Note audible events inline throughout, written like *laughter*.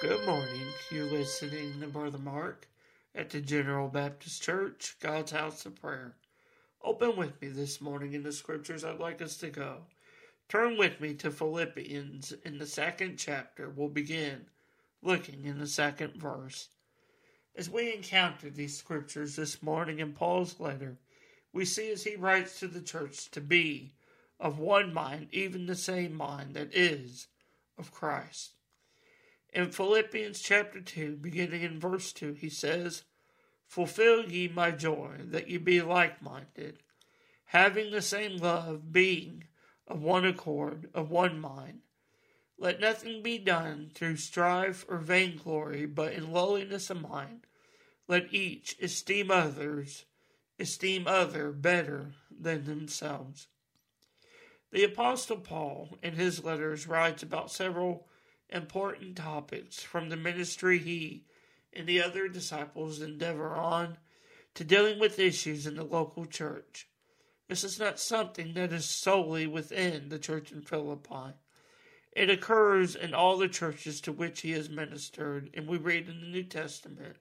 Good morning. You're listening to Brother Mark at the General Baptist Church, God's House of Prayer. Open with me this morning in the scriptures I'd like us to go. Turn with me to Philippians in the second chapter. We'll begin looking in the second verse. As we encounter these scriptures this morning in Paul's letter, we see as he writes to the church to be of one mind, even the same mind that is of Christ. In Philippians chapter 2, beginning in verse 2, he says, Fulfill ye my joy, that ye be like minded, having the same love, being of one accord, of one mind. Let nothing be done through strife or vainglory, but in lowliness of mind. Let each esteem others, esteem other better than themselves. The Apostle Paul, in his letters, writes about several important topics from the ministry he and the other disciples endeavor on to dealing with issues in the local church. This is not something that is solely within the church in Philippi. It occurs in all the churches to which he has ministered, and we read in the New Testament.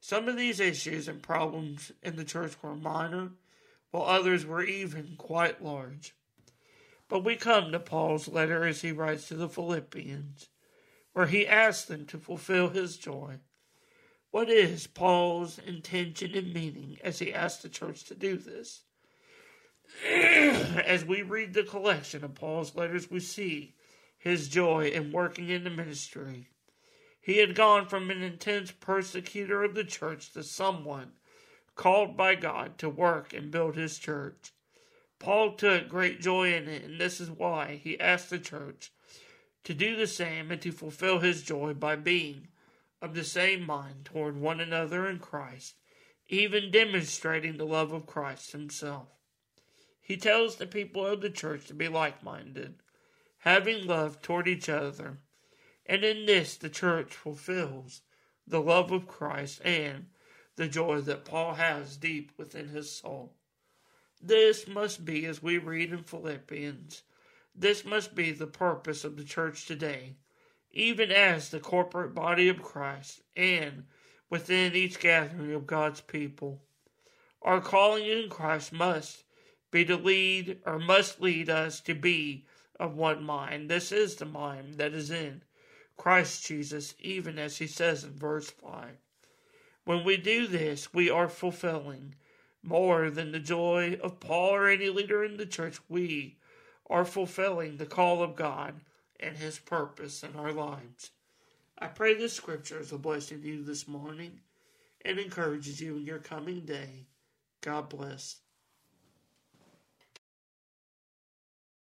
Some of these issues and problems in the church were minor, while others were even quite large. But we come to Paul's letter as he writes to the Philippians, where he asks them to fulfill his joy. What is Paul's intention and meaning as he asks the church to do this? *clears throat* as we read the collection of Paul's letters, we see his joy in working in the ministry. He had gone from an intense persecutor of the church to someone called by God to work and build his church. Paul took great joy in it, and this is why he asked the church to do the same and to fulfill his joy by being of the same mind toward one another in Christ, even demonstrating the love of Christ himself. He tells the people of the church to be like minded, having love toward each other, and in this the church fulfills the love of Christ and the joy that Paul has deep within his soul. This must be, as we read in Philippians, this must be the purpose of the church today, even as the corporate body of Christ and within each gathering of God's people. Our calling in Christ must be to lead or must lead us to be of one mind. This is the mind that is in Christ Jesus, even as he says in verse 5. When we do this, we are fulfilling more than the joy of Paul or any leader in the church, we are fulfilling the call of God and His purpose in our lives. I pray this scripture is a blessing to you this morning and encourages you in your coming day. God bless.